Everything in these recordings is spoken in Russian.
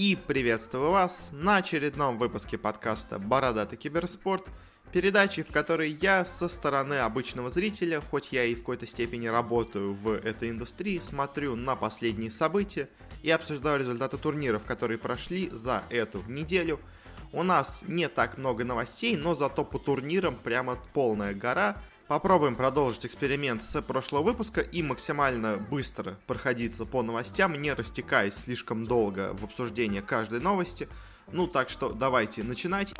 И приветствую вас на очередном выпуске подкаста «Бородатый киберспорт», передачи, в которой я со стороны обычного зрителя, хоть я и в какой-то степени работаю в этой индустрии, смотрю на последние события и обсуждаю результаты турниров, которые прошли за эту неделю. У нас не так много новостей, но зато по турнирам прямо полная гора – Попробуем продолжить эксперимент с прошлого выпуска и максимально быстро проходиться по новостям, не растекаясь слишком долго в обсуждении каждой новости. Ну, так что давайте начинать.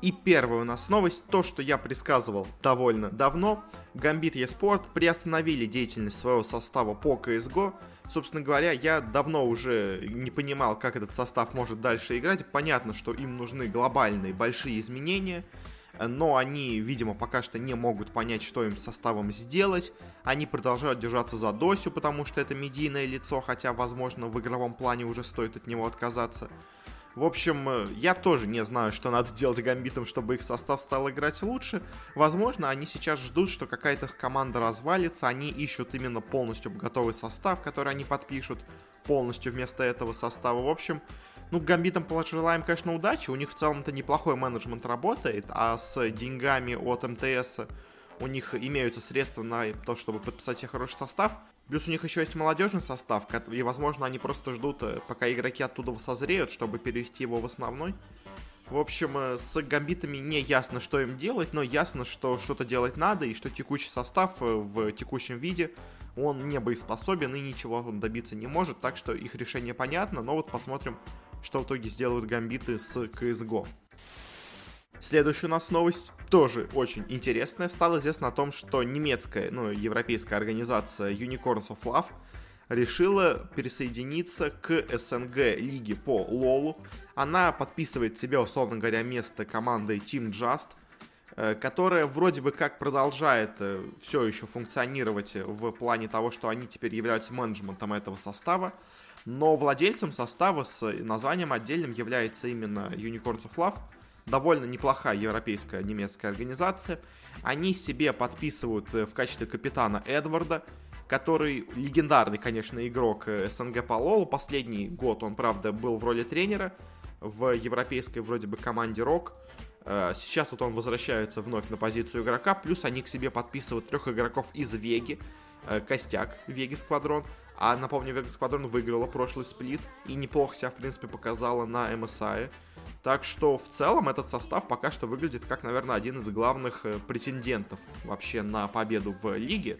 И первая у нас новость, то, что я предсказывал довольно давно. Гамбит eSport приостановили деятельность своего состава по CSGO. Собственно говоря, я давно уже не понимал, как этот состав может дальше играть. Понятно, что им нужны глобальные большие изменения – но они, видимо, пока что не могут понять, что им составом сделать. Они продолжают держаться за Досю, потому что это медийное лицо, хотя, возможно, в игровом плане уже стоит от него отказаться. В общем, э, я тоже не знаю, что надо делать гамбитом, чтобы их состав стал играть лучше. Возможно, они сейчас ждут, что какая-то их команда развалится, они ищут именно полностью готовый состав, который они подпишут полностью вместо этого состава. В общем, ну, Гамбитам пожелаем, конечно, удачи. У них в целом-то неплохой менеджмент работает, а с деньгами от МТС у них имеются средства на то, чтобы подписать себе хороший состав. Плюс у них еще есть молодежный состав, и, возможно, они просто ждут, э, пока игроки оттуда созреют, чтобы перевести его в основной. В общем, э, с гамбитами не ясно, что им делать, но ясно, что что-то делать надо, и что текущий состав э, в текущем виде, он не боеспособен и ничего он добиться не может, так что их решение понятно, но вот посмотрим, что в итоге сделают гамбиты с CSGO. Следующая у нас новость тоже очень интересная. Стало известно о том, что немецкая, ну, европейская организация Unicorns of Love решила присоединиться к СНГ лиге по Лолу. Она подписывает себе, условно говоря, место командой Team Just, э, которая вроде бы как продолжает э, все еще функционировать в плане того, что они теперь являются менеджментом этого состава. Но владельцем состава с названием отдельным является именно Unicorns of Love. Довольно неплохая европейская немецкая организация. Они себе подписывают э, в качестве капитана Эдварда, который легендарный, конечно, игрок э, СНГ по Лолу. Последний год он, правда, был в роли тренера в европейской вроде бы команде Рок. Э, сейчас вот он возвращается вновь на позицию игрока, плюс они к себе подписывают трех игроков из Веги, костяк Веги Сквадрон, а напомню, Vegas Squadron выиграла прошлый сплит и неплохо себя, в принципе, показала на MSI. Так что в целом этот состав пока что выглядит как, наверное, один из главных э, претендентов вообще на победу в лиге.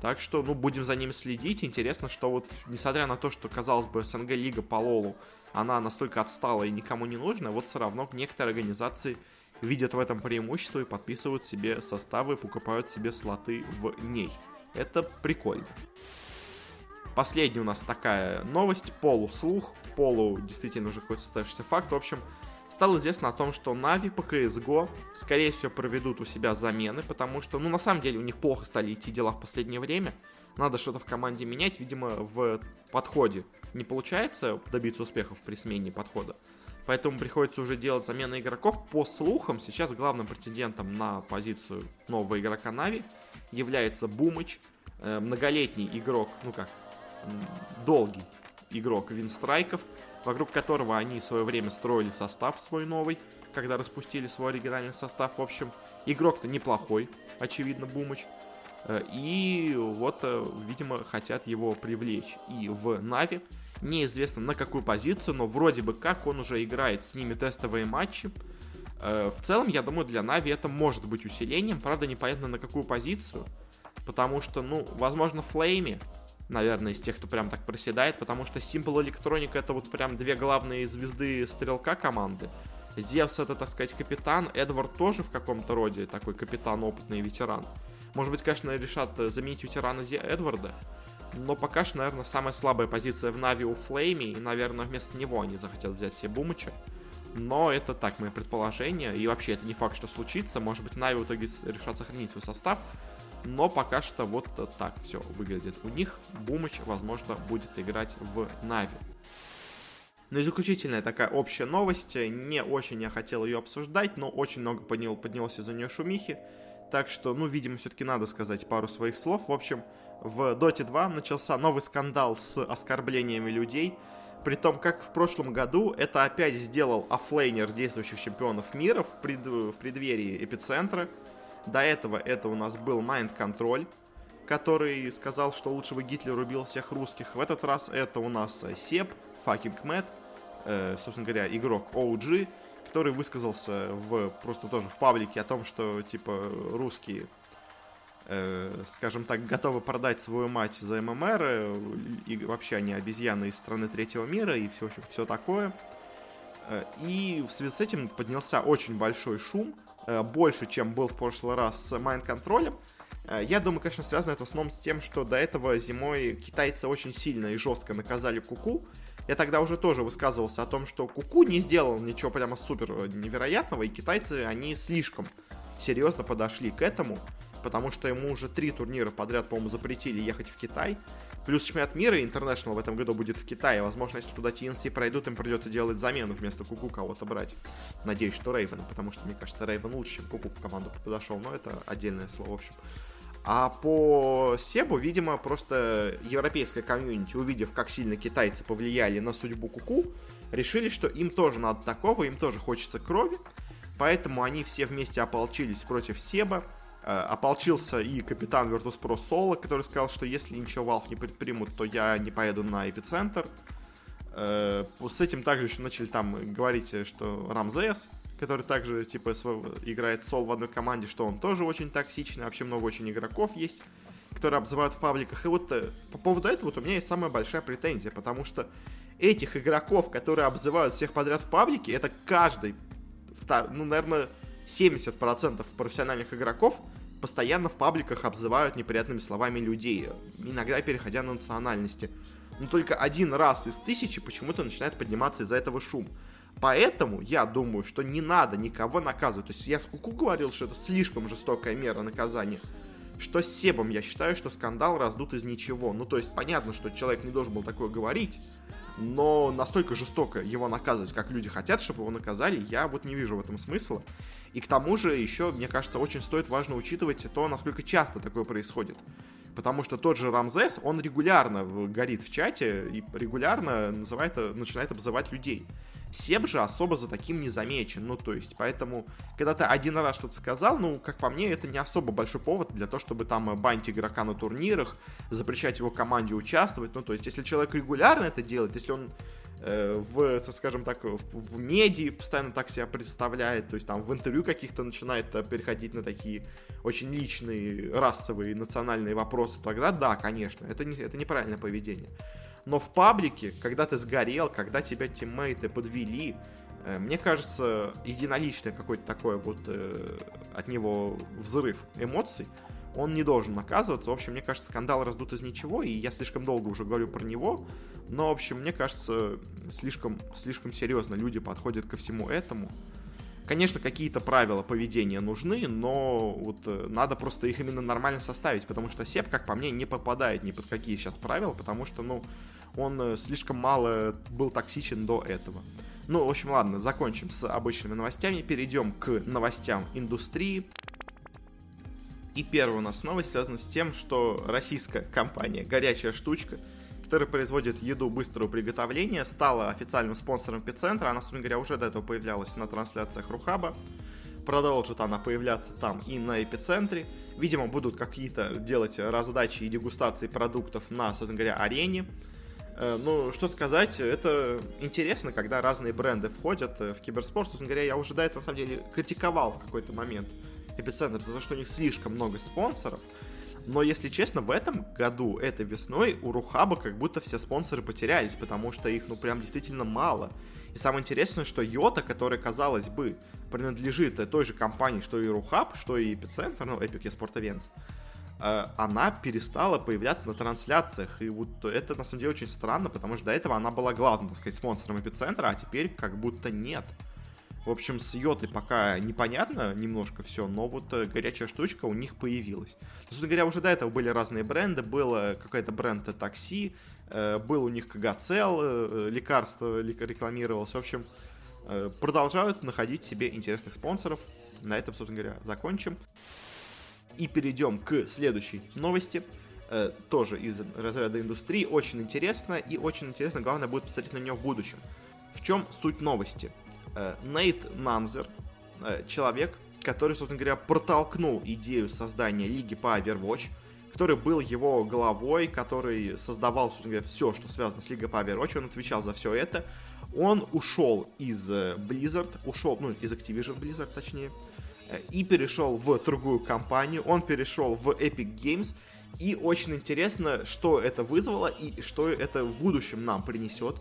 Так что, ну, будем за ними следить. Интересно, что вот, несмотря на то, что, казалось бы, СНГ лига по Лолу, она настолько отстала и никому не нужна, вот все равно некоторые организации видят в этом преимущество и подписывают себе составы, покупают себе слоты в ней. Это прикольно. Последняя у нас такая новость, полуслух, полу действительно уже какой-то состоявшийся факт. В общем, стало известно о том, что Нави по CSGO, скорее всего, проведут у себя замены, потому что, ну, на самом деле, у них плохо стали идти дела в последнее время. Надо что-то в команде менять, видимо, в подходе не получается добиться успехов при смене подхода. Поэтому приходится уже делать замены игроков. По слухам, сейчас главным претендентом на позицию нового игрока Нави является Бумыч, э, многолетний игрок, ну как, долгий игрок Винстрайков, вокруг которого они в свое время строили состав свой новый, когда распустили свой оригинальный состав. В общем, игрок-то неплохой, очевидно, Бумыч. Э, и вот, э, видимо, хотят его привлечь и в Na'Vi. Неизвестно на какую позицию, но вроде бы как он уже играет с ними тестовые матчи. Э, в целом, я думаю, для Na'Vi это может быть усилением. Правда, непонятно на какую позицию. Потому что, ну, возможно, flamie наверное, из тех, кто прям так проседает, потому что Simple Electronic это вот прям две главные звезды стрелка команды. Зевс это, так сказать, капитан, Эдвард тоже в каком-то роде такой капитан, опытный ветеран. Может быть, конечно, решат заменить ветерана Зе Эдварда, но пока что, наверное, самая слабая позиция в Na'Vi у flamie, и, наверное, вместо него они захотят взять себе Бумыча. Но это так, мои предположения, и вообще это не факт, что случится. Может быть, Na'Vi в итоге решат сохранить свой состав, но пока что вот так все выглядит у них. Бумыч, возможно, будет играть в Na'Vi. Ну и заключительная такая общая новость. Не очень я хотел ее обсуждать, но очень много поднял, поднялось из-за нее шумихи. Так что, ну, видимо, все-таки надо сказать пару своих слов. В общем, в Dota 2 начался новый скандал с оскорблениями людей. При том, как в прошлом году, это опять сделал оффлейнер действующих чемпионов мира в, пред... в преддверии эпицентра. До этого это у нас был Mind Control, который сказал, что лучше бы Гитлер убил всех русских. В этот раз это у нас Ceb, Fucking Mad, э, собственно говоря, игрок OG, который высказался в, просто тоже в паблике о том, что, типа, русские, э, скажем так, готовы продать свою мать за ММР, э, и вообще они обезьяны из страны третьего мира, и все, все такое. Э, и в связи с этим поднялся очень большой шум, э, больше, чем был в прошлый раз с майнд-контролем. Я думаю, конечно, связано это в основном с тем, что до этого зимой китайцы очень сильно и жестко наказали Куку. -ку, я тогда уже тоже высказывался о том, что Куку не сделал ничего прямо супер невероятного, и китайцы, они слишком серьезно подошли к этому, потому что ему уже три турнира подряд, по-моему, запретили ехать в Китай. Плюс чемпионат мира International в этом году будет в Китае. Возможно, если туда TNC пройдут, им придется делать замену вместо Куку кого-то брать. Надеюсь, что Рейвен, потому что, мне кажется, Рейвен лучше, чем Куку в команду подошел. Но это отдельное слово, в общем. А по Себу, видимо, просто европейская комьюнити, увидев, как сильно китайцы повлияли на судьбу Куку, решили, что им тоже надо такого, им тоже хочется крови. Поэтому они все вместе ополчились против Себа. Э, ополчился и капитан Virtus.pro Соло, который сказал, что если ничего Valve не предпримут, то я не поеду на эпицентр. Э, с этим также еще начали там говорить, что Рамзес который также, типа, играет сол в одной команде, что он тоже очень токсичный, вообще много очень игроков есть, которые обзывают в пабликах. И вот э, по поводу этого вот у меня есть самая большая претензия, потому что этих игроков, которые обзывают всех подряд в паблике, это каждый, ну, наверное, 70% профессиональных игроков постоянно в пабликах обзывают неприятными словами людей, иногда переходя на национальности. Но только один раз из тысячи почему-то начинает подниматься из-за этого шум. Поэтому я думаю, что не надо никого наказывать. То есть я с Куку говорил, что это слишком жестокая мера наказания. Что с Себом я считаю, что скандал раздут из ничего. Ну, то есть понятно, что человек не должен был такое говорить, но настолько жестоко его наказывать, как люди хотят, чтобы его наказали, я вот не вижу в этом смысла. И к тому же еще, мне кажется, очень стоит важно учитывать то, насколько часто такое происходит. Потому что тот же Рамзес, он регулярно горит в чате и регулярно называет, начинает обзывать людей. Себ же особо за таким не замечен. Ну, то есть, поэтому, когда ты один раз что-то сказал, ну, как по мне, это не особо большой повод для того, чтобы там э, банить игрока на турнирах, запрещать его команде участвовать. Ну, то есть, если человек регулярно это делает, если он в, скажем так, в, в меди постоянно так себя представляет, то есть там в интервью каких-то начинает э, переходить на такие очень личные, расовые, национальные вопросы, тогда да, конечно, это, не, это неправильное поведение. Но в паблике, когда ты сгорел, когда тебя тиммейты подвели, э, мне кажется, единоличное какой-то такой вот э, от него взрыв эмоций, он не должен наказываться. В общем, мне кажется, скандал раздут из ничего, и я слишком долго уже говорю про него. Но, в общем, мне кажется, слишком, слишком серьезно люди подходят ко всему этому. Конечно, какие-то правила поведения нужны, но вот э, надо просто их именно нормально составить, потому что Сеп, как по мне, не попадает ни под какие сейчас правила, потому что, ну, он э, слишком мало был токсичен до этого. Ну, в общем, ладно, закончим с обычными новостями, перейдем к новостям индустрии. И первая у нас новость связана с тем, что российская компания «Горячая штучка», которая производит еду быстрого приготовления, стала официальным спонсором Эпицентра. Она, собственно говоря, уже до этого появлялась на трансляциях Рухаба. Продолжит она появляться там и на Эпицентре. Видимо, будут какие-то делать раздачи и дегустации продуктов на, собственно говоря, арене. Э, ну, что сказать, это интересно, когда разные бренды входят э, в киберспорт. Собственно говоря, я уже до этого, на самом деле, критиковал в какой-то момент Эпицентр за то, что у них слишком много спонсоров. Но, если честно, в этом году, этой весной, у Рухаба как будто все спонсоры потерялись, потому что их, ну, прям действительно мало. И самое интересное, что Йота, которая, казалось бы, принадлежит той же компании, что и Рухаб, что и Эпицентр, ну, Epic Sport Events, Э, она перестала появляться на трансляциях. И вот это на самом деле очень странно, потому что до этого она была главным, так сказать, спонсором эпицентра, а теперь как будто нет. В общем, с Йотой пока непонятно немножко все, но вот э, горячая штучка у них появилась. Собственно говоря, уже до этого были разные бренды. Был какой-то бренд такси, э, был у них Кагацел, лекарство рекламировалось. В общем, продолжают находить себе интересных спонсоров. На этом, собственно говоря, закончим. И перейдем к следующей новости. э, тоже из разряда индустрии, очень интересно, и очень интересно, главное, будет посмотреть на нее в будущем. В чем суть новости? Э, Нейт Нанзер, э, человек, который, собственно говоря, протолкнул идею создания лиги по Overwatch, который был его головой, который создавал, собственно говоря, все, что связано с Лигой по Overwatch, он отвечал за все это. Он ушел из э, Blizzard, ушел, ну, из Activision Blizzard, точнее, и перешел в другую компанию, он перешел в Epic Games, и очень интересно, что это вызвало и что это в будущем нам принесет.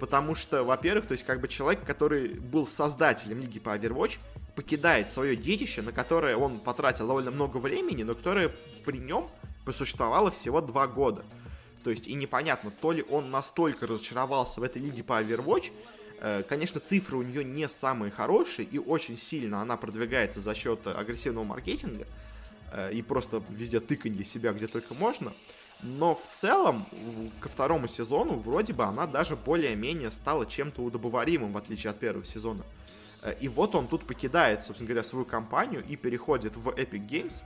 Потому что, во-первых, то есть как бы человек, который был создателем Лиги по Overwatch, покидает свое детище, на которое он потратил довольно много времени, но которое при нем просуществовало всего два года. То есть и непонятно, то ли он настолько разочаровался в этой лиге по Overwatch, э, Конечно, цифры у нее не самые хорошие, и очень сильно она продвигается за счет агрессивного маркетинга э, и просто везде тыканье себя где только можно. Но в целом, ко второму сезону, вроде бы она даже более-менее стала чем-то удобоваримым, в отличие от первого сезона. Э, и вот он тут покидает, собственно говоря, свою компанию и переходит в Epic Games.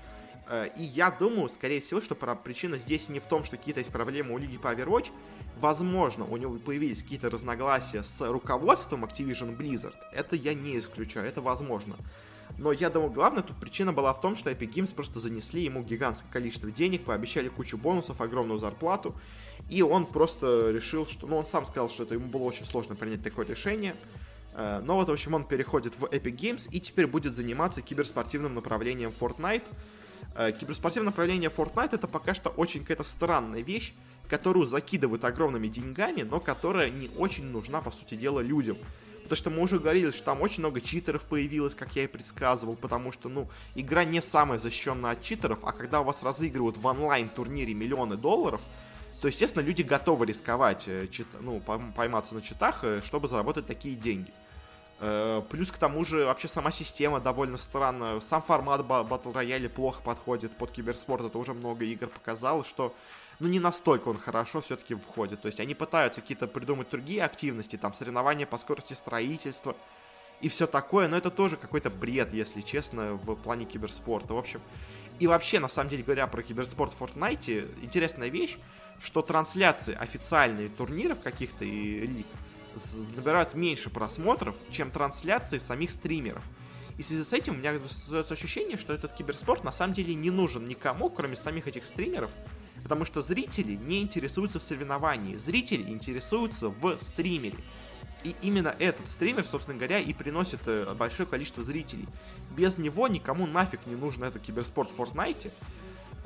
Э, и я думаю, скорее всего, что причина здесь не в том, что какие-то есть проблемы у Лиги по Overwatch. Возможно, у него появились какие-то разногласия с руководством Activision Blizzard. Это я не исключаю, это возможно. Но я думаю, главная тут причина была в том, что Epic Games просто занесли ему гигантское количество денег, пообещали кучу бонусов, огромную зарплату. И он просто решил, что... Ну, он сам сказал, что это ему было очень сложно принять такое решение. Э, но вот, в общем, он переходит в Epic Games и теперь будет заниматься киберспортивным направлением Fortnite. Э, киберспортивное направление Fortnite это пока что очень какая-то странная вещь, которую закидывают огромными деньгами, но которая не очень нужна, по сути дела, людям. Потому что мы уже говорили, что там очень много читеров появилось, как я и предсказывал, потому что, ну, игра не самая защищенная от читеров, а когда у вас разыгрывают в онлайн-турнире миллионы долларов, то, естественно, люди готовы рисковать, э, ну, пойматься на читах, чтобы заработать такие деньги. Э, плюс к тому же вообще сама система довольно странная. Сам формат батл рояля плохо подходит под киберспорт. Это уже много игр показало, что ну не настолько он хорошо все-таки входит. То есть они пытаются какие-то придумать другие активности, там соревнования по скорости строительства и все такое, но это тоже какой-то бред, если честно, в плане киберспорта. В общем, и вообще, на самом деле, говоря про киберспорт в Fortnite, интересная вещь, что трансляции официальные турниров каких-то и лиг, набирают меньше просмотров, чем трансляции самих стримеров. И в связи с этим у меня создается ощущение, что этот киберспорт на самом деле не нужен никому, кроме самих этих стримеров, потому что зрители не интересуются в соревновании, зрители интересуются в стримере. И именно этот стример, собственно говоря, и приносит э, большое количество зрителей. Без него никому нафиг не нужен этот киберспорт в Fortnite,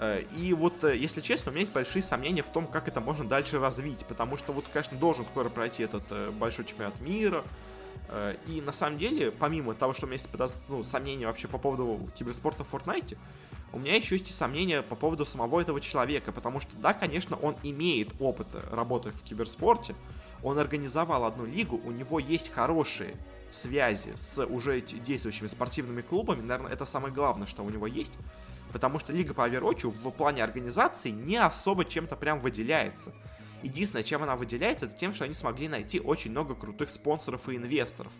Э, и вот, э, если честно, у меня есть большие сомнения в том, как это можно дальше развить, потому что вот, конечно, должен скоро пройти этот большой чемпионат мира, и на самом деле, помимо того, что у меня есть ну, сомнения вообще по поводу киберспорта в Fortnite, у меня еще есть и сомнения по поводу самого этого человека, потому что, да, конечно, он имеет опыт работы в киберспорте, он организовал одну лигу, у него есть хорошие связи с уже действующими спортивными клубами, наверное, это самое главное, что у него есть, потому что Лига по Overwatch в плане организации не особо чем-то прям выделяется. Единственное, чем она выделяется, это тем, что они смогли найти очень много крутых спонсоров и инвесторов.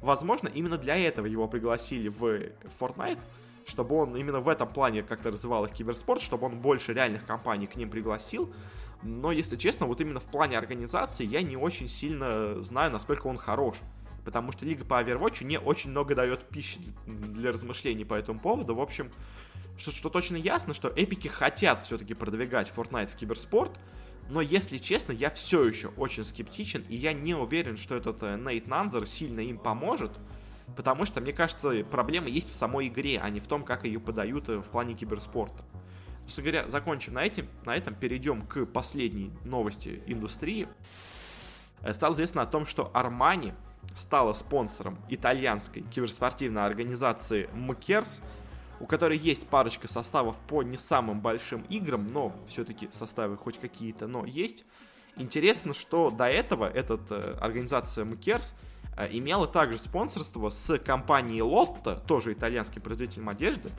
Возможно, именно для этого его пригласили в Fortnite, чтобы он именно в этом плане как-то развивал их киберспорт, чтобы он больше реальных компаний к ним пригласил. Но, если честно, вот именно в плане организации я не очень сильно знаю, насколько он хорош. Потому что Лига по Overwatch не очень много дает пищи для размышлений по этому поводу. В общем, что, что точно ясно, что эпики хотят все-таки продвигать Fortnite в киберспорт, но, если честно, я все еще очень скептичен, и я не уверен, что этот э, Нейт Нанзер сильно им поможет, потому что, мне кажется, проблема есть в самой игре, а не в том, как ее подают э, в плане киберспорта. Собственно говоря, закончим на, этим, на этом, перейдем к последней новости индустрии. Э, стало известно о том, что Armani стала спонсором итальянской киберспортивной организации МКЕРС, у которой есть парочка составов по не самым большим играм, но все-таки составы хоть какие-то, но есть. Интересно, что до этого эта э, организация Мкерс э, имела также спонсорство с компанией Lotto, тоже итальянским производителем одежды,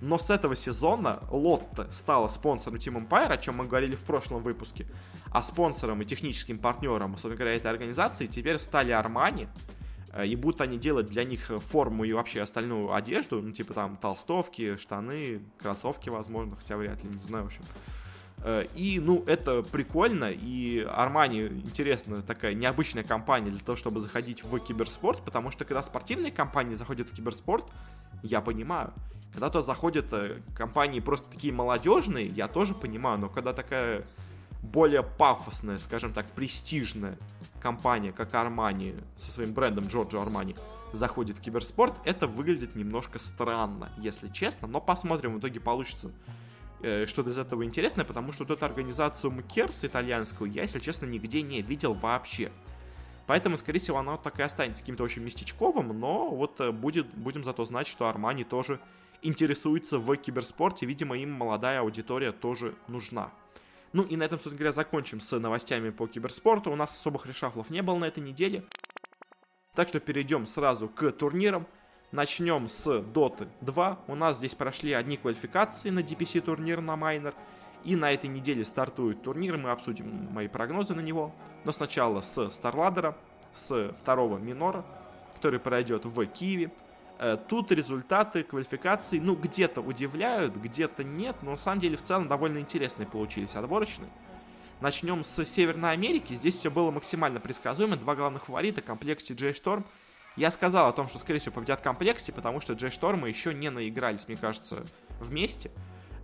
но с этого сезона Lotto стала спонсором Team Empire, о чем мы говорили в прошлом выпуске, а спонсором и техническим партнером, собственно говоря, этой организации теперь стали Armani, Э, и будут они делать для них форму и вообще остальную одежду, ну, типа там толстовки, штаны, кроссовки, возможно, хотя вряд ли, не знаю, в общем. Э, и, ну, это прикольно, и Армани, интересно, такая необычная компания для того, чтобы заходить в киберспорт, потому что когда спортивные компании заходят в киберспорт, я понимаю. Когда то заходят э, компании просто такие молодежные, я тоже понимаю, но когда такая более пафосная, скажем так, престижная компания, как Армани, со своим брендом Джорджо Армани, заходит в киберспорт, это выглядит немножко странно, если честно, но посмотрим, в итоге получится что-то из этого интересное, потому что вот эту организацию МКЕРС итальянскую я, если честно, нигде не видел вообще. Поэтому, скорее всего, она так и останется каким-то очень местечковым, но вот э, будет, будем зато знать, что Армани тоже интересуется в киберспорте. Видимо, им молодая аудитория тоже нужна. Ну и на этом, собственно говоря, закончим с новостями по киберспорту. У нас особых решафлов не было на этой неделе. Так что перейдем сразу к турнирам. Начнем с Dota 2. У нас здесь прошли одни квалификации на DPC турнир на майнер. И на этой неделе стартует турнир, мы обсудим мои прогнозы на него. Но сначала с Старладера, с второго минора, который пройдет в Киеве. Э, тут результаты квалификации, ну, где-то удивляют, где-то нет, но на самом деле в целом довольно интересные получились отборочные. Начнем с Северной Америки. Здесь все было максимально предсказуемо. Два главных фаворита, комплекте Джей Шторм я сказал о том, что, скорее всего, победят комплекте, потому что Джей Штормы еще не наигрались, мне кажется, вместе.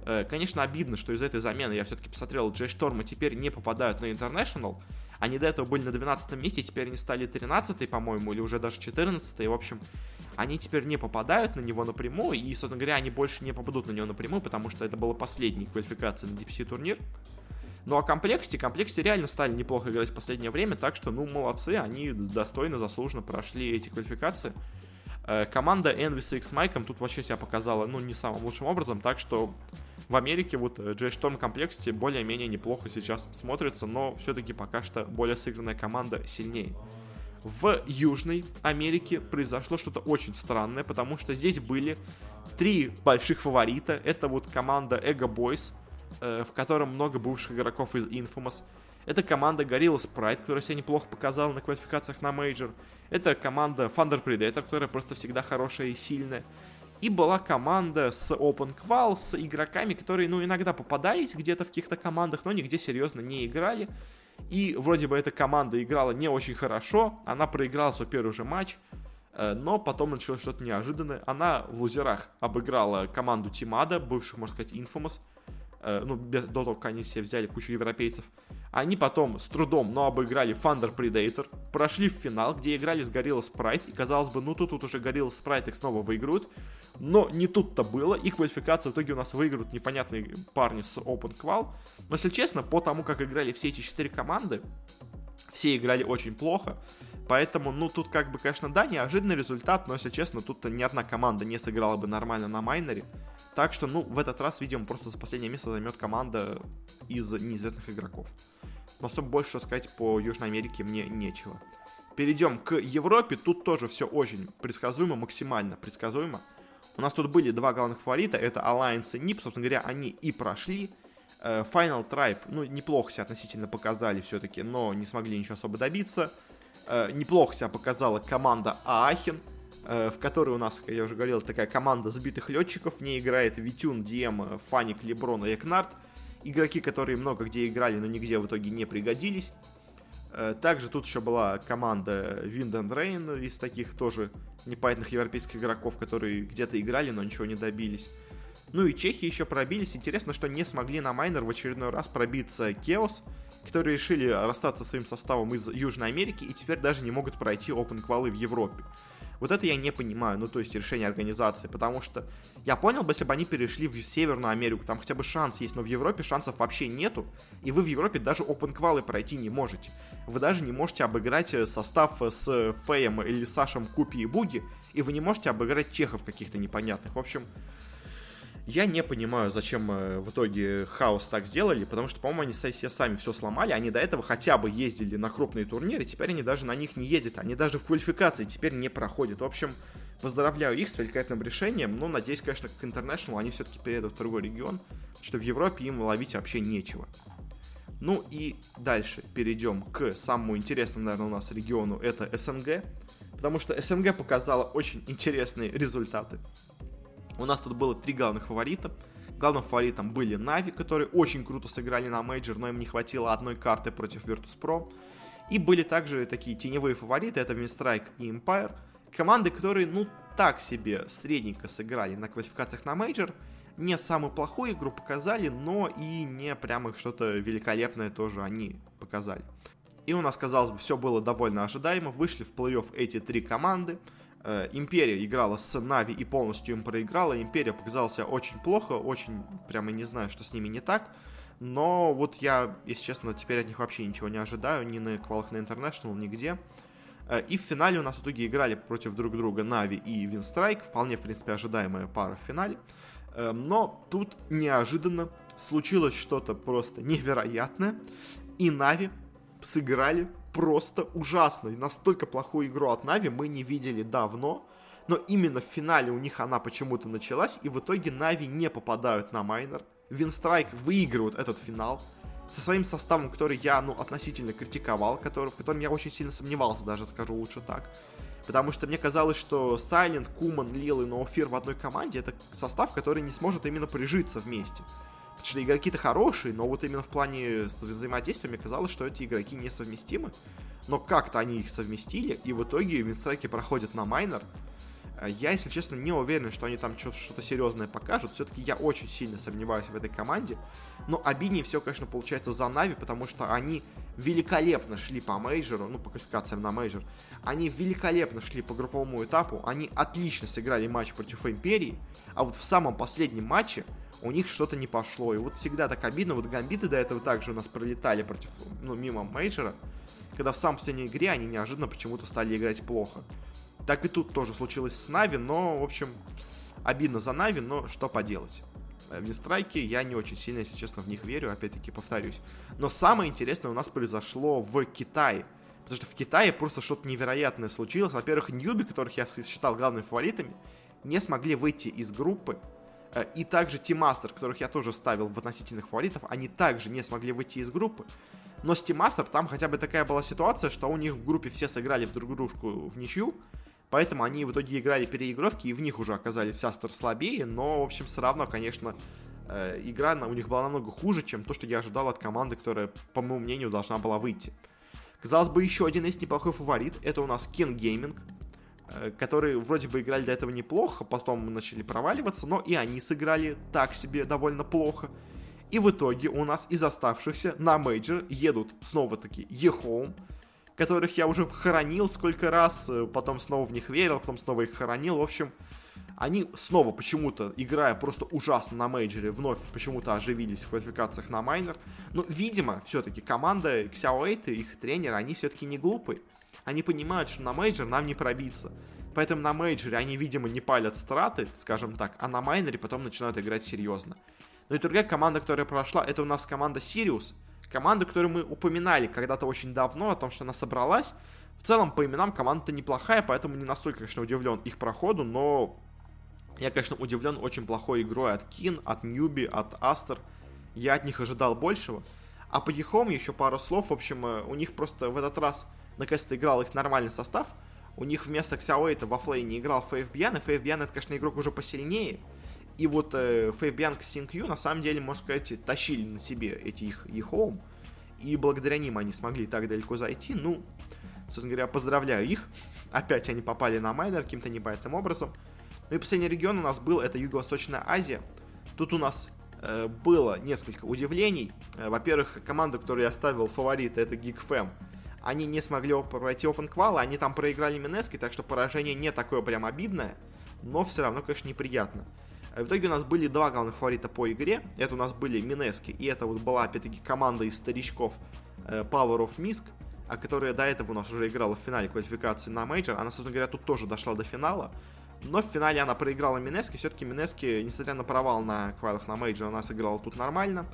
Э, конечно, обидно, что из этой замены я все-таки посмотрел, Джей Штормы теперь не попадают на International. Они до этого были на 12 месте, теперь они стали 13 по-моему, или уже даже 14 -й. В общем, они теперь не попадают на него напрямую, и, собственно говоря, они больше не попадут на него напрямую, потому что это была последняя квалификация на DPC турнир. Ну а комплексте, комплексте реально стали неплохо играть в последнее время, так что, ну, молодцы, они достойно, заслуженно прошли эти квалификации. Э, команда Envy X Майком тут вообще себя показала, ну, не самым лучшим образом, так что в Америке вот Джей Storm комплексте более-менее неплохо сейчас смотрится, но все-таки пока что более сыгранная команда сильнее. В Южной Америке произошло что-то очень странное, потому что здесь были три больших фаворита. Это вот команда Ego Boys, Э, в котором много бывших игроков из Infamous. Это команда Gorillaz-Pride, которая себя неплохо показала на квалификациях на мейджор. Это команда Thunder Predator, которая просто всегда хорошая и сильная. И была команда с Open Qual, с игроками, которые, ну, иногда попадались где-то в каких-то командах, но нигде серьезно не играли. И вроде бы эта команда играла не очень хорошо, она проиграла свой первый же матч, э, но потом началось что-то неожиданное. Она в лузерах обыграла команду Тимада, бывших, можно сказать, Infamous, ну, до того, как они все взяли кучу европейцев. Они потом с трудом, но обыграли Thunder Predator, прошли в финал, где играли с Gorilla Sprite, и казалось бы, ну тут, тут уже Gorilla Sprite их снова выиграют, но не тут-то было, и квалификация в итоге у нас выиграют непонятные парни с Open Qual, но если честно, по тому, как играли все эти четыре команды, все играли очень плохо, Поэтому, ну, тут как бы, конечно, да, неожиданный результат, но, если честно, тут ни одна команда не сыграла бы нормально на майнере. Так что, ну, в этот раз, видимо, просто за последнее место займет команда из неизвестных игроков. Но особо больше что сказать по Южной Америке мне нечего. Перейдем к Европе. Тут тоже все очень предсказуемо, максимально предсказуемо. У нас тут были два главных фаворита. Это Alliance и NIP. Собственно говоря, они и прошли. Э, Final Tribe, ну, неплохо себя относительно показали все-таки, но не смогли ничего особо добиться. Э, неплохо себя показала команда Аахен. Э, в которой у нас, как я уже говорил, такая команда сбитых летчиков. В ней играет Витюн, Дием, Фаник, Леброн и Экнард. Игроки, которые много где играли, но нигде в итоге не пригодились. Э, также тут еще была команда Wind and Rain из таких тоже непонятных европейских игроков, которые где-то играли, но ничего не добились. Ну и чехи еще пробились. Интересно, что не смогли на майнер в очередной раз пробиться Chaos, которые решили расстаться своим составом из Южной Америки и теперь даже не могут пройти Open квалы в Европе. Вот это я не понимаю, ну, то есть решение организации, потому что я понял бы, если бы они перешли в Северную Америку, там хотя бы шанс есть, но в Европе шансов вообще нету, и вы в Европе даже open квалы пройти не можете. Вы даже не можете обыграть э, состав э, с Феем или Сашем Купи и Буги, и вы не можете обыграть чехов каких-то непонятных. В общем, я не понимаю, зачем э, в итоге Хаос так сделали, потому что, по-моему, они все сами все сломали. Они до этого хотя бы ездили на крупные турниры, теперь они даже на них не ездят. Они даже в квалификации теперь не проходят. В общем, поздравляю их с великолепным решением, но надеюсь, конечно, к International они все-таки перейдут в другой регион, что в Европе им ловить вообще нечего. Ну и дальше перейдем к самому интересному, наверное, у нас региону, это СНГ, потому что СНГ показала очень интересные результаты. У нас тут было три главных фаворита. Главным фаворитом были Na'Vi, которые очень круто сыграли на мейджор, но им не хватило одной карты против Virtus.pro. И были также такие теневые фавориты, это Winstrike и Empire. Команды, которые, ну, так себе средненько сыграли на квалификациях на мейджор. Не самую плохую игру показали, но и не прямо что-то великолепное тоже они показали. И у нас, казалось бы, все было довольно ожидаемо. Вышли в плей-офф эти три команды. Э, Империя играла с Нави и полностью им проиграла. Империя показался очень плохо, очень, прямо не знаю, что с ними не так. Но вот я, если честно, теперь от них вообще ничего не ожидаю, ни на квалах на International, нигде. Э, и в финале у нас в итоге играли против друг друга Нави и Винстрайк. Вполне, в принципе, ожидаемая пара в финале. Э, но тут неожиданно случилось что-то просто невероятное. И Na'Vi сыграли просто ужасно. И настолько плохую игру от Na'Vi мы не видели давно. Но именно в финале у них она почему-то началась. И в итоге Na'Vi не попадают на майнор. Winstrike выигрывают этот финал со своим составом, который я, ну, относительно критиковал, который, в котором я очень сильно сомневался, даже скажу лучше так. Потому что мне казалось, что Silent, Куман, Lil и Nofear в одной команде это состав, который не сможет именно прижиться вместе. Потому что игроки-то хорошие, но вот именно в плане взаимодействия мне казалось, что эти игроки несовместимы. Но как-то они их совместили, и в итоге Winstrike и проходят на майнор, Э, я, если честно, не уверен, что они там что-то серьезное покажут. Все-таки я очень сильно сомневаюсь в этой команде. Но обиднее все, конечно, получается за Na'Vi, потому что они великолепно шли по мейджору, ну, по квалификациям на мейджор. Они великолепно шли по групповому этапу, они отлично сыграли матч против Империи, а вот в самом последнем матче у них что-то не пошло. И вот всегда так обидно, вот гамбиты до этого также у нас пролетали против, ну, мимо мейджора, когда в самой последней игре они неожиданно почему-то стали играть плохо. Так и тут тоже случилось с Na'Vi, но, в общем, обидно за Na'Vi, но что поделать. В Winstrike я не очень сильно, если честно, в них верю, опять-таки повторюсь. Но самое интересное у нас произошло в Китае. Потому что в Китае просто что-то невероятное случилось. Во-первых, Newbee, которых я считал главными фаворитами, не смогли выйти из группы. Э, и также Тимастер, которых я тоже ставил в относительных фаворитов, они также не смогли выйти из группы. Но с Тимастер там хотя бы такая была ситуация, что у них в группе все сыграли в друг дружку в ничью. Поэтому они в итоге играли переигровки, и в них уже оказались Астер слабее, но, в общем, все равно, конечно, э, игра у них была намного хуже, чем то, что я ожидал от команды, которая, по моему мнению, должна была выйти. Казалось бы, еще один есть неплохой фаворит, это у нас King Gaming, которые вроде бы играли до этого неплохо, потом начали проваливаться, но и они сыграли так себе довольно плохо. И в итоге у нас из оставшихся на мейджор едут снова-таки EHOME, которых я уже хоронил сколько раз, э, потом снова в них верил, потом снова их хоронил. В общем, они снова почему-то, играя просто ужасно на мейджоре, вновь почему-то оживились в квалификациях на майнор. Но, видимо, все-таки команда Xiao 8, их тренеры, они все-таки не глупые. Они понимают, что на мейджор нам не пробиться. Поэтому на мейджоре они, видимо, не палят страты, скажем так, а на майноре потом начинают играть серьезно. Ну и другая команда, которая прошла, это у нас команда Sirius, Команда, которую мы упоминали когда-то очень давно, о том, что она собралась. В целом, по именам команда-то неплохая, поэтому не настолько, конечно, удивлен их проходу, но я, конечно, удивлен очень плохой игрой от Keen, от Newbee, от Aster. Я от них ожидал большего. А по EHOME еще пару слов. В общем, э, у них просто в этот раз наконец-то играл их нормальный состав. У них вместо Xiaowei в оффлейне играл Faith_bian, и Faith это, конечно, игрок уже посильнее. И вот э, Faith_bian и XinQ, на самом деле, можно сказать, тащили на себе эти их EHOME. И благодаря ним они смогли так далеко зайти. Ну, собственно говоря, поздравляю их. Опять они попали на майнор каким-то непонятным образом. Ну и последний регион у нас был, это Юго-Восточная Азия. Тут у нас э, было несколько удивлений. Э, во-первых, команда, которую я ставил фаворит, это GeekFam. Они не смогли пройти Open Qual, они там проиграли Mineski, так что поражение не такое прям обидное, но все равно, конечно, неприятно. В итоге у нас были два главных фаворита по игре. Это у нас были Mineski, и это вот была, опять-таки, команда из старичков э, Power of Misk, а которая до этого у нас уже играла в финале квалификации на мейджор. Она, собственно говоря, тут тоже дошла до финала. Но в финале она проиграла Mineski. Все-таки Mineski, несмотря на провал на квалах на мейджор, она сыграла тут нормально.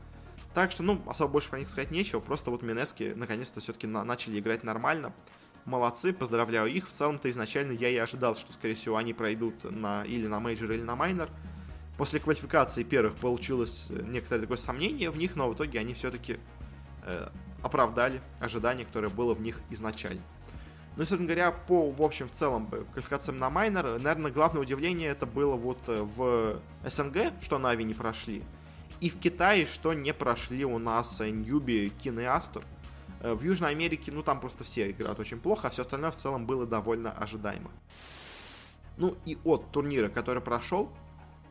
Так что, ну, особо больше про них сказать нечего. Просто вот Mineski наконец-то все-таки на- начали играть нормально. Молодцы, поздравляю их. В целом-то изначально я и ожидал, что, скорее всего, они пройдут на или на мейджор, или на майнор после квалификации первых получилось э, некоторое такое сомнение в них, но в итоге они все-таки э, оправдали ожидание, которое было в них изначально. Ну и, собственно говоря, по, в общем, в целом, квалификациям на майнер, наверное, главное удивление это было вот в СНГ, что Нави не прошли, и в Китае, что не прошли у нас Ньюби, Кин и Астер. В Южной Америке, ну, там просто все играют очень плохо, а все остальное в целом было довольно ожидаемо. Ну и от турнира, который прошел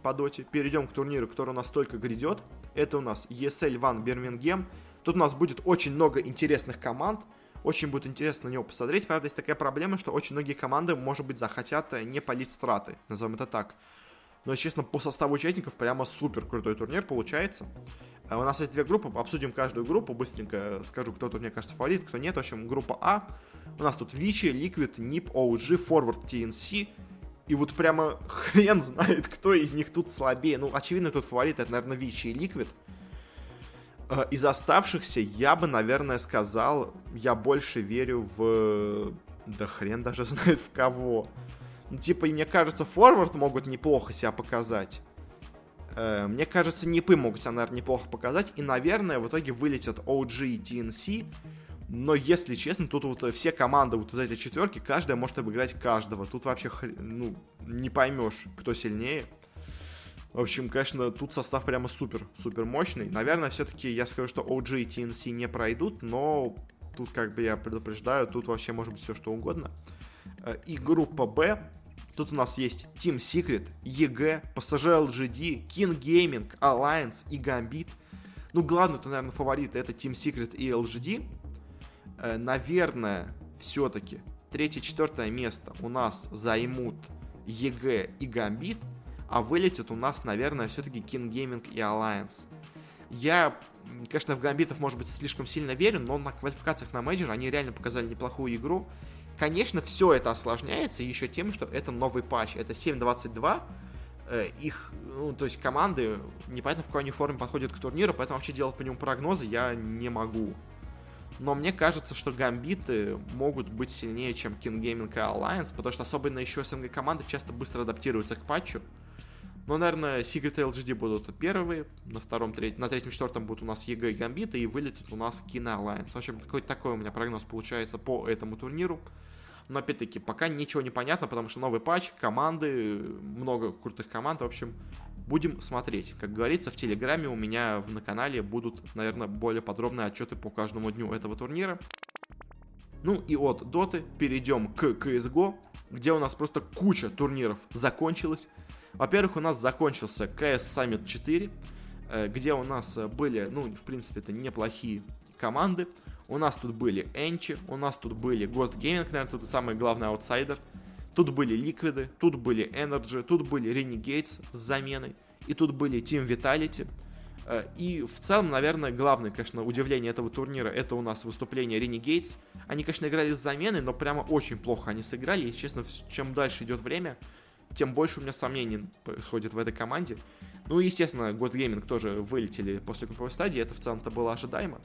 по доте, перейдем к турниру, который у нас только грядет. Это у нас ESL One Birmingham. Тут у нас будет очень много интересных команд. Очень будет интересно на него посмотреть. Правда, есть такая проблема, что очень многие команды, может быть, захотят э, не полить страты. Назовем это так. Но, честно, по составу участников прямо супер крутой турнир получается. Э, у нас есть две группы, обсудим каждую группу, быстренько скажу, кто тут, мне кажется, фаворит, кто нет. В общем, группа А. У нас тут Вичи, Liquid, NIP, OG, Forward, TNC. И вот прямо хрен знает, кто из них тут слабее. Ну, очевидно, тут фаворит, это, наверное, Вичи и Liquid. Э, из оставшихся я бы, наверное, сказал, я больше верю в... Да хрен даже знает в кого. Ну, типа, и мне кажется, форвард могут неплохо себя показать. Э, мне кажется, Нипы могут себя, наверное, неплохо показать. И, наверное, в итоге вылетят OG и TNC. Но, если честно, тут вот все команды вот из этой четверки, каждая может обыграть каждого. Тут вообще, ну, не поймешь, кто сильнее. В общем, конечно, тут состав прямо супер-супер мощный. Наверное, все-таки я скажу, что OG и TNC не пройдут, но тут, как бы я предупреждаю, тут вообще может быть все что угодно. Э, и группа Б. Тут у нас есть Team Secret, EG, PSG LGD, King Gaming, Alliance и Gambit. Ну, главный, то, наверное, фаворит это Team Secret и LGD. Э, наверное, все-таки третье-четвертое место у нас займут EG и Gambit а вылетит у нас, наверное, все-таки Keen Gaming и Alliance. Я, конечно, в гамбитов, может быть, слишком сильно верю, но на квалификациях на мейджор они реально показали неплохую игру. Конечно, все это осложняется еще тем, что это новый патч, это 7.22, э, их, ну, то есть команды, непонятно в какой они форме подходят к турниру, поэтому вообще делать по нему прогнозы я не могу. Но мне кажется, что гамбиты могут быть сильнее, чем Keen Gaming и Alliance, потому что особенно еще СНГ команды часто быстро адаптируются к патчу. Но, наверное, Secret LGD будут первые, на втором, третьем, на третьем, четвертом будут у нас EG и Гамбита, и вылетит у нас Keen и Alliance. В общем, какой-то такой у меня прогноз получается по этому турниру. Но, опять-таки, пока ничего не понятно, потому что новый патч, команды, много крутых команд, в общем, будем смотреть. Как говорится, в Телеграме у меня на канале будут, наверное, более подробные отчеты по каждому дню этого турнира. Ну и от Доты перейдем к CSGO, где у нас просто куча турниров закончилась. Во-первых, у нас закончился CS Summit 4, э, где у нас э, были, ну, в принципе, это неплохие команды. У нас тут были Энчи, у нас тут были Ghost Gaming, наверное, тут самый главный аутсайдер. Тут были Ликвиды, тут были Energy, тут были Renegades с заменой. И тут были Team Vitality. Э, и в целом, наверное, главное, конечно, удивление этого турнира, это у нас выступление Renegades. Они, конечно, играли с заменой, но прямо очень плохо они сыграли. И, честно, чем дальше идет время, тем больше у меня сомнений происходит в этой команде. Ну и, естественно, God Gaming тоже вылетели после групповой стадии, это в целом-то было ожидаемо.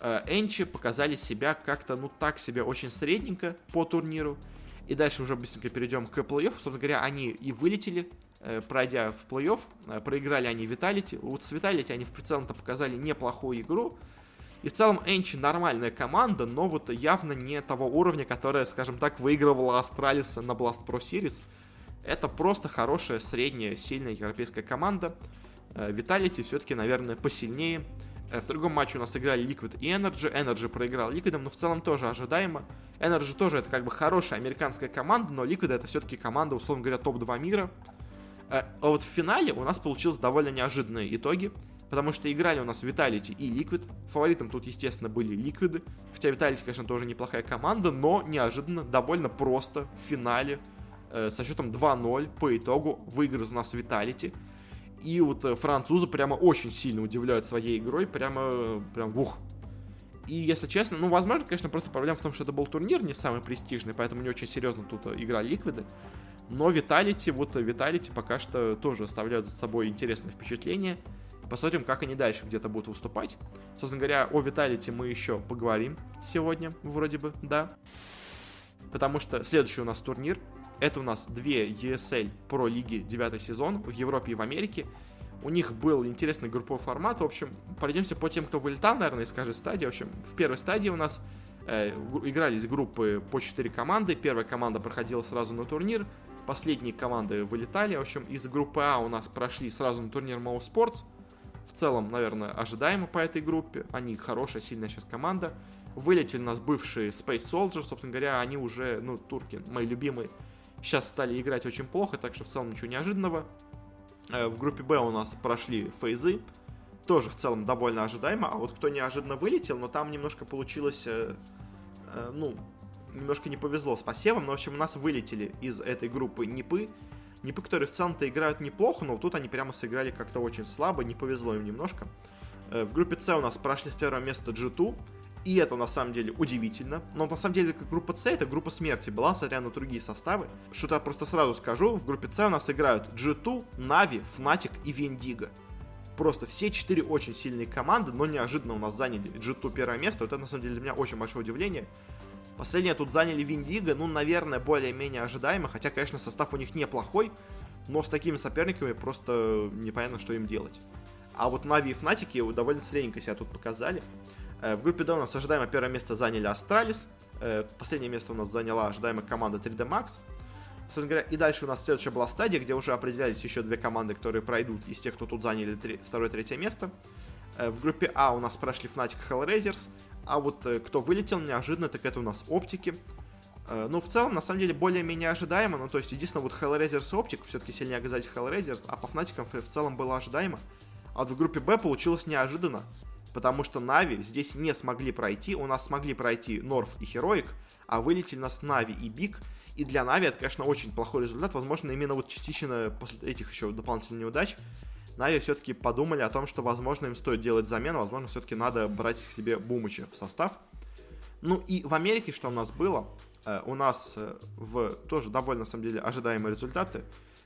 Э, Энчи показали себя как-то, ну так себе, очень средненько по турниру. И дальше уже быстренько перейдем к плей-офф. Собственно говоря, они и вылетели, э, пройдя в плей-офф. Э, проиграли они Виталити. Вот с Виталити они в целом-то показали неплохую игру. И в целом Энчи нормальная команда, но вот явно не того уровня, которая, скажем так, выигрывала Астралиса на Blast Pro Series. Это просто хорошая, средняя, сильная европейская команда. Виталити все-таки, наверное, посильнее. Э, в другом матче у нас играли Liquid и Energy. Energy проиграл Liquid, но в целом тоже ожидаемо. Energy тоже это как бы хорошая американская команда, но Liquid это все-таки команда, условно говоря, топ-2 мира. Э, а вот в финале у нас получилось довольно неожиданные итоги, потому что играли у нас Vitality и Liquid. Фаворитом тут, естественно, были Liquid, хотя Vitality, конечно, тоже неплохая команда, но неожиданно, довольно просто в финале Э, со счетом 2-0 по итогу выиграет у нас Виталити. И вот э, французы прямо очень сильно удивляют своей игрой, прямо, прям, ух. И, если честно, ну, возможно, конечно, просто проблема в том, что это был турнир не самый престижный, поэтому не очень серьезно тут э, игра Ликвиды. Но Виталити, вот Виталити пока что тоже оставляют за собой интересное впечатление. Посмотрим, как они дальше где-то будут выступать. Собственно говоря, о Виталити мы еще поговорим сегодня, вроде бы, да. Потому что следующий у нас турнир это у нас две ESL Pro лиги 9 сезон в Европе и в Америке. У них был интересный групповой формат. В общем, пройдемся по тем, кто вылетал, наверное, из каждой стадии. В общем, в первой стадии у нас Э, игрались группы по 4 команды. Первая команда проходила сразу на турнир. Последние команды вылетали. В общем, из группы А у нас прошли сразу на турнир Моу Sports. В целом, наверное, ожидаемо по этой группе. Они хорошая, сильная сейчас команда. Вылетели у нас бывшие Space Soldiers. Собственно говоря, они уже, ну, турки, мои любимые, сейчас стали играть очень плохо, так что в целом ничего неожиданного. Э, в группе Б у нас прошли фейзы, тоже в целом довольно ожидаемо, а вот кто неожиданно вылетел, но там немножко получилось, э, э, ну, немножко не повезло с посевом, но, в общем, у нас вылетели из этой группы Нипы, Нипы, которые в целом-то играют неплохо, но тут они прямо сыграли как-то очень слабо, не повезло им немножко. В группе С у нас прошли с первого места G2, и это на самом деле удивительно. Но на самом деле группа С это группа смерти была, смотря на другие составы. Что-то я просто сразу скажу. В группе С у нас играют G2, Navi, Fnatic и Vendigo. Просто все четыре очень сильные команды, но неожиданно у нас заняли G2 первое место. Вот это на самом деле для меня очень большое удивление. Последнее тут заняли Windigo, ну, наверное, более-менее ожидаемо, хотя, конечно, состав у них неплохой, но с такими соперниками просто непонятно, что им делать. А вот Na'Vi и Фнатики довольно средненько себя тут показали. Э, в группе D у нас ожидаемо первое место заняли Astralis. Э, последнее место у нас заняла ожидаемая команда 3DMAX. Собственно говоря, и дальше у нас следующая была стадия, где уже определялись еще две команды, которые пройдут из тех, кто тут заняли второе-третье место. Э, в группе А у нас прошли Fnatic и HellRaisers, а вот кто вылетел неожиданно, так это у нас Оптики. Ну, в целом, на самом деле, более-менее ожидаемо. Ну, то есть, единственное, вот Hellraisers и Optic все-таки сильнее оказались Hellraisers, а по Fnatic в целом было ожидаемо. А вот в группе Б получилось неожиданно потому что Na'Vi здесь не смогли пройти. У нас смогли пройти North и Heroic, а вылетели нас Na'Vi и BIG. И для Na'Vi это, конечно, очень плохой результат. Возможно, именно вот частично после этих еще дополнительных неудач Нави все-таки подумали о том, что, возможно, им стоит делать замену, возможно, все-таки надо брать к себе Бумыча в состав. Ну и в Америке, что у нас было, э, у нас э, в тоже довольно, на самом деле, ожидаемые результаты.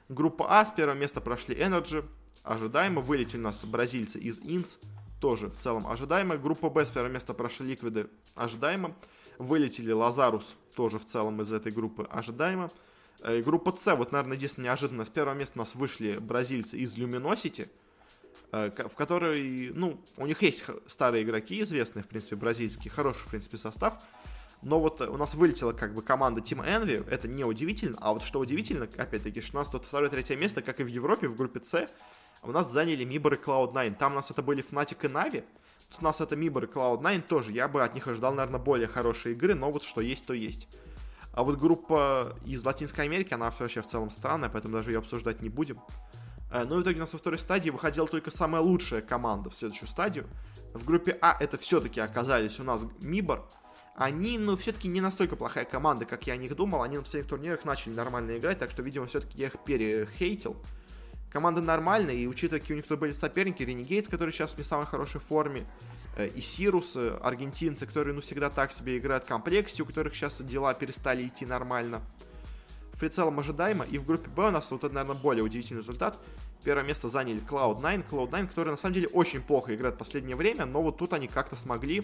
Группа А с первого места прошли Energy, ожидаемо, вылетели у нас бразильцы из Инс, тоже в целом ожидаемо. Группа Б с первого места прошли Ликвиды ожидаемо. Вылетели Лазарус тоже в целом из этой группы ожидаемо. Э, и группа С, вот, наверное, единственное неожиданно, с первого места у нас вышли бразильцы из Luminosity, э, в которой, ну, у них есть старые игроки известные, в принципе, бразильские, хороший, в принципе, состав. Но вот у нас вылетела как бы команда Team Envy, это не удивительно, а вот что удивительно, опять-таки, что у нас тут второе-третье место, как и в Европе, в группе С, у нас заняли Мибор и Cloud9. Там у нас это были Fnatic и Navi. Тут у нас это Мибор и Cloud9 тоже. Я бы от них ожидал, наверное, более хорошие игры, но вот что есть, то есть. А вот группа из Латинской Америки, она вообще в целом странная, поэтому даже ее обсуждать не будем. Э, но в итоге у нас во второй стадии выходила только самая лучшая команда в следующую стадию. В группе А это все-таки оказались у нас Мибор. Они, ну, все-таки не настолько плохая команда, как я о них думал. Они на последних турнирах начали нормально играть, так что, видимо, все-таки я их перехейтил. Команда нормальная, и учитывая, какие у них тут были соперники, Ренегейтс, который сейчас в не самой хорошей форме, э, и Сирус, э, аргентинцы, которые, ну, всегда так себе играют, Комплекси, у которых сейчас дела перестали идти нормально. В прицелом ожидаемо, и в группе Б у нас вот это, наверное, более удивительный результат. Первое место заняли Cloud9, Cloud9, которые на самом деле очень плохо играют в последнее время, но вот тут они как-то смогли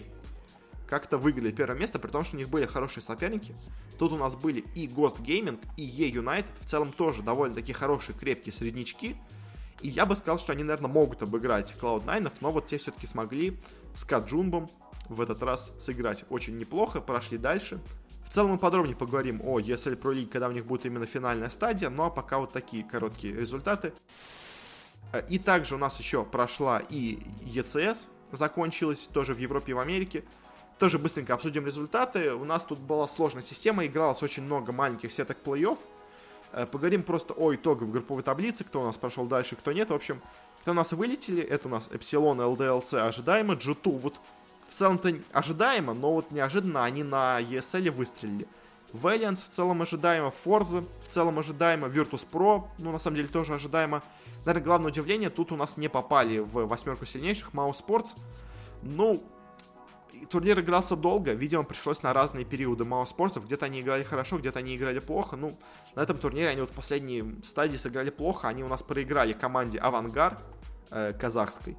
как-то выиграли первое место, при том, что у них были хорошие соперники. Тут у нас были и Ghost Gaming, и E-United, в целом тоже довольно-таки хорошие, крепкие среднячки. И я бы сказал, что они, наверное, могут обыграть Cloud9, но вот те все-таки смогли с Каджунбом в этот раз сыграть очень неплохо, прошли дальше. В целом мы подробнее поговорим о ESL Pro League, когда у них будет именно финальная стадия, ну а пока вот такие короткие результаты. И также у нас еще прошла и ECS, закончилась тоже в Европе и в Америке. Тоже быстренько обсудим результаты. У нас тут была сложная система, игралось очень много маленьких сеток плей-офф. Э, поговорим просто о итогах групповой таблицы, кто у нас прошел дальше, кто нет. В общем, кто у нас вылетели, это у нас Эпсилон, ЛДЛЦ ожидаемо, G2 вот в целом-то ожидаемо, но вот неожиданно они на ESL выстрелили. Valiance в целом ожидаемо, Forza в целом ожидаемо, Virtus Pro, ну на самом деле тоже ожидаемо. Наверное, главное удивление, тут у нас не попали в восьмерку сильнейших, Mouse Sports. Ну, турнир игрался долго, видимо, пришлось на разные периоды мало спортов. Где-то они играли хорошо, где-то они играли плохо. Ну, на этом турнире они вот в последней стадии сыграли плохо. Они у нас проиграли команде Авангар э, казахской.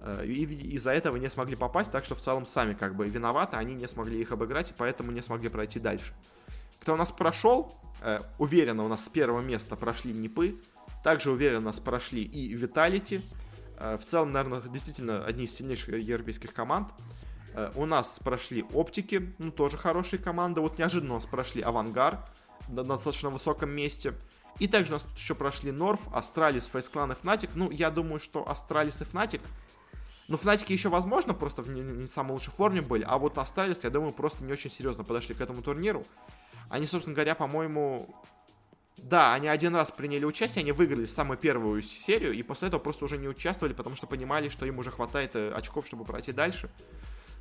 Э, и из-за этого не смогли попасть, так что в целом сами как бы виноваты. Они не смогли их обыграть, и поэтому не смогли пройти дальше. Кто у нас прошел, э, уверенно у нас с первого места прошли Нипы. Также уверенно у нас прошли и Виталити. Э, в целом, наверное, действительно одни из сильнейших европейских команд. Э, у нас прошли Оптики, ну, тоже хорошие команды. Вот неожиданно у нас прошли Авангар на достаточно высоком месте. И также у нас тут еще прошли North, Astralis, FaZe Clan и Fnatic. Ну, я думаю, что Astralis и Fnatic ну, Фнатики еще возможно, просто в не, не самой лучшей форме были, а вот Astralis, я думаю, просто не очень серьезно подошли к этому турниру. Они, собственно говоря, по-моему, да, они один раз приняли участие, они выиграли самую первую серию, и после этого просто уже не участвовали, потому что понимали, что им уже хватает э, очков, чтобы пройти дальше.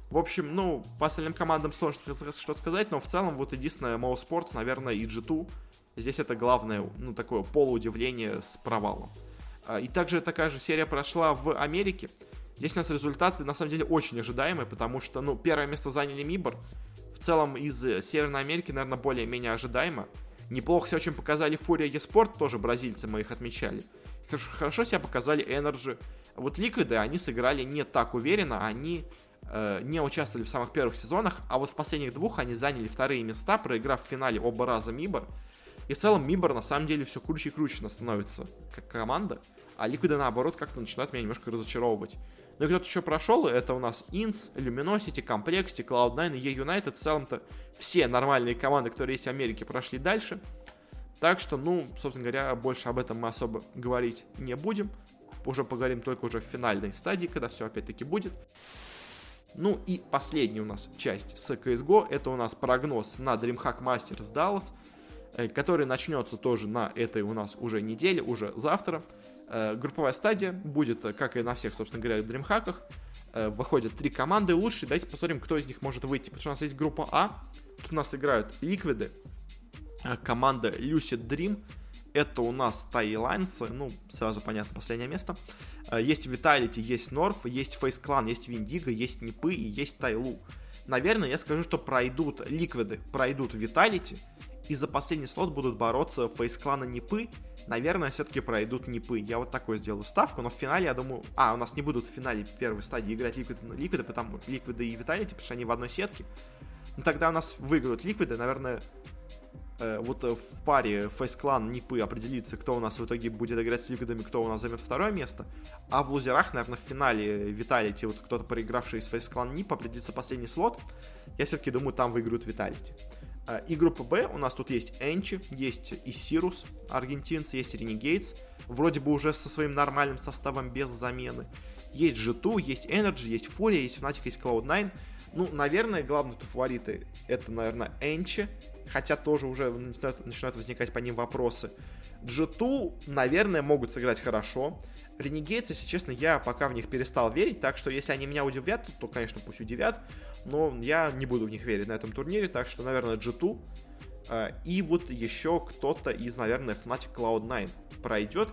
В общем, ну, по остальным командам сложно что-то сказать, но в целом вот единственное Mousesports, наверное, и G2. Здесь это главное, ну, такое полуудивление с провалом. А, и также такая же серия прошла в Америке. Здесь у нас результаты, на самом деле, очень ожидаемые, потому что, ну, первое место заняли Мибор. В целом, из Северной Америки, наверное, более-менее ожидаемо. Неплохо все очень показали Фурия Еспорт, тоже бразильцы мы их отмечали. Хорошо себя показали Energy. Вот Ликвиды, они сыграли не так уверенно, они э, не участвовали в самых первых сезонах, а вот в последних двух они заняли вторые места, проиграв в финале оба раза Мибор. И в целом Мибор на самом деле все круче и круче становится как команда, а Ликвиды наоборот как-то начинают меня немножко разочаровывать. Ну и кто-то еще прошел, это у нас Инс, Luminosity, Complexity, Cloud9 и E-United. В целом-то все нормальные команды, которые есть в Америке, прошли дальше. Так что, ну, собственно говоря, больше об этом мы особо говорить не будем. Уже поговорим только уже в финальной стадии, когда все опять-таки будет. Ну и последняя у нас часть с CSGO, это у нас прогноз на DreamHack Masters Dallas, э, который начнется тоже на этой у нас уже неделе, уже завтра. Э, групповая стадия будет, э, как и на всех, собственно говоря. Э, выходят три команды. Лучше давайте посмотрим, кто из них может выйти. Потому что у нас есть группа А. Тут у нас играют Ликвиды, команда Lucid Dream. Это у нас тайлайнцы, ну, сразу понятно, последнее место. Есть Vitality, есть Норф, есть Face Clan, есть Виндиго, есть Нипы и есть Тайлу. Наверное, я скажу, что пройдут Ликвиды, пройдут Vitality, и за последний слот будут бороться Face Clan и Нипы, наверное, все-таки пройдут Нипы. Я вот такой сделаю ставку, но в финале, я думаю... А, у нас не будут в финале первой стадии играть Ликвиды, Ликвиды, потому Ликвиды и Виталити, потому что они в одной сетке. Ну, тогда у нас выиграют Ликвиды, наверное, э, вот э, в паре Clan Нипы определится, кто у нас в итоге будет играть с Ликвидами, кто у нас займет второе место. А в лузерах, наверное, в финале Виталити, вот кто-то проигравший из Clan Нип, определится последний слот. Я все-таки думаю, там выиграют Виталити. А, и группа Б у нас тут есть Энчи, есть Исирус, аргентинцы, есть Ренегейтс, вроде бы уже со своим нормальным составом без замены. Есть G2, есть Energy, есть Фурия, есть Fnatic, есть Cloud9. Ну, наверное, главные тут фавориты это, наверное, Энчи, хотя тоже уже начинают, начинают возникать по ним вопросы. G2, наверное, могут сыграть хорошо. Ренегейтс, если честно, я пока в них перестал верить, так что если они меня удивят, то, то конечно, пусть удивят но я не буду в них верить на этом турнире, так что, наверное, G2 э, и вот еще кто-то из, наверное, Fnatic Cloud9 пройдет.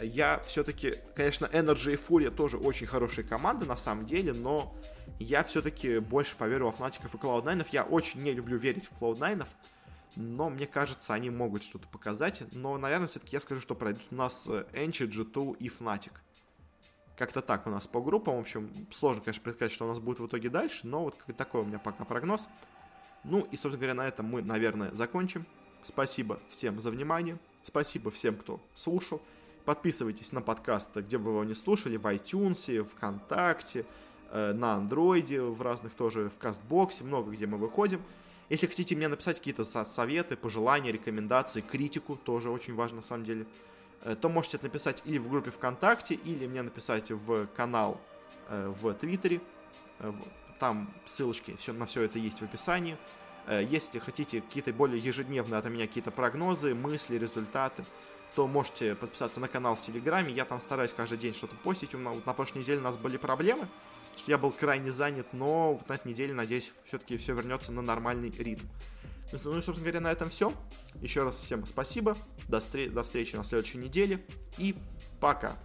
Я все-таки, конечно, Energy и Furia тоже очень хорошие команды на самом деле, но я все-таки больше поверю во Fnatic и Cloud9. Я очень не люблю верить в Cloud9, но мне кажется, они могут что-то показать. Но, наверное, все-таки я скажу, что пройдут у нас Enchi, G2 и Fnatic. Как-то так у нас по группам. В общем, сложно, конечно, предсказать, что у нас будет в итоге дальше, но вот такой у меня пока прогноз. Ну и, собственно говоря, на этом мы, наверное, закончим. Спасибо всем за внимание. Спасибо всем, кто слушал. Подписывайтесь на подкаст, где бы вы его не слушали, в iTunes, ВКонтакте, на Андроиде, в разных тоже, в Кастбоксе, много где мы выходим. Если хотите мне написать какие-то советы, пожелания, рекомендации, критику, тоже очень важно на самом деле, Э, то можете это написать или в группе ВКонтакте, или мне написать в канал э, в Твиттере. Э, там ссылочки все, на все это есть в описании. Если хотите какие-то более ежедневные от меня какие-то прогнозы, мысли, результаты, то можете подписаться на канал в Телеграме. Я там стараюсь каждый день что-то постить. У нас, на прошлой неделе у нас были проблемы, что я был крайне занят, но на этой неделе, надеюсь, все-таки все вернется на нормальный ритм. Ну, ну, собственно говоря, на этом все. Еще раз всем спасибо. До, встр- до встречи на следующей неделе. И пока.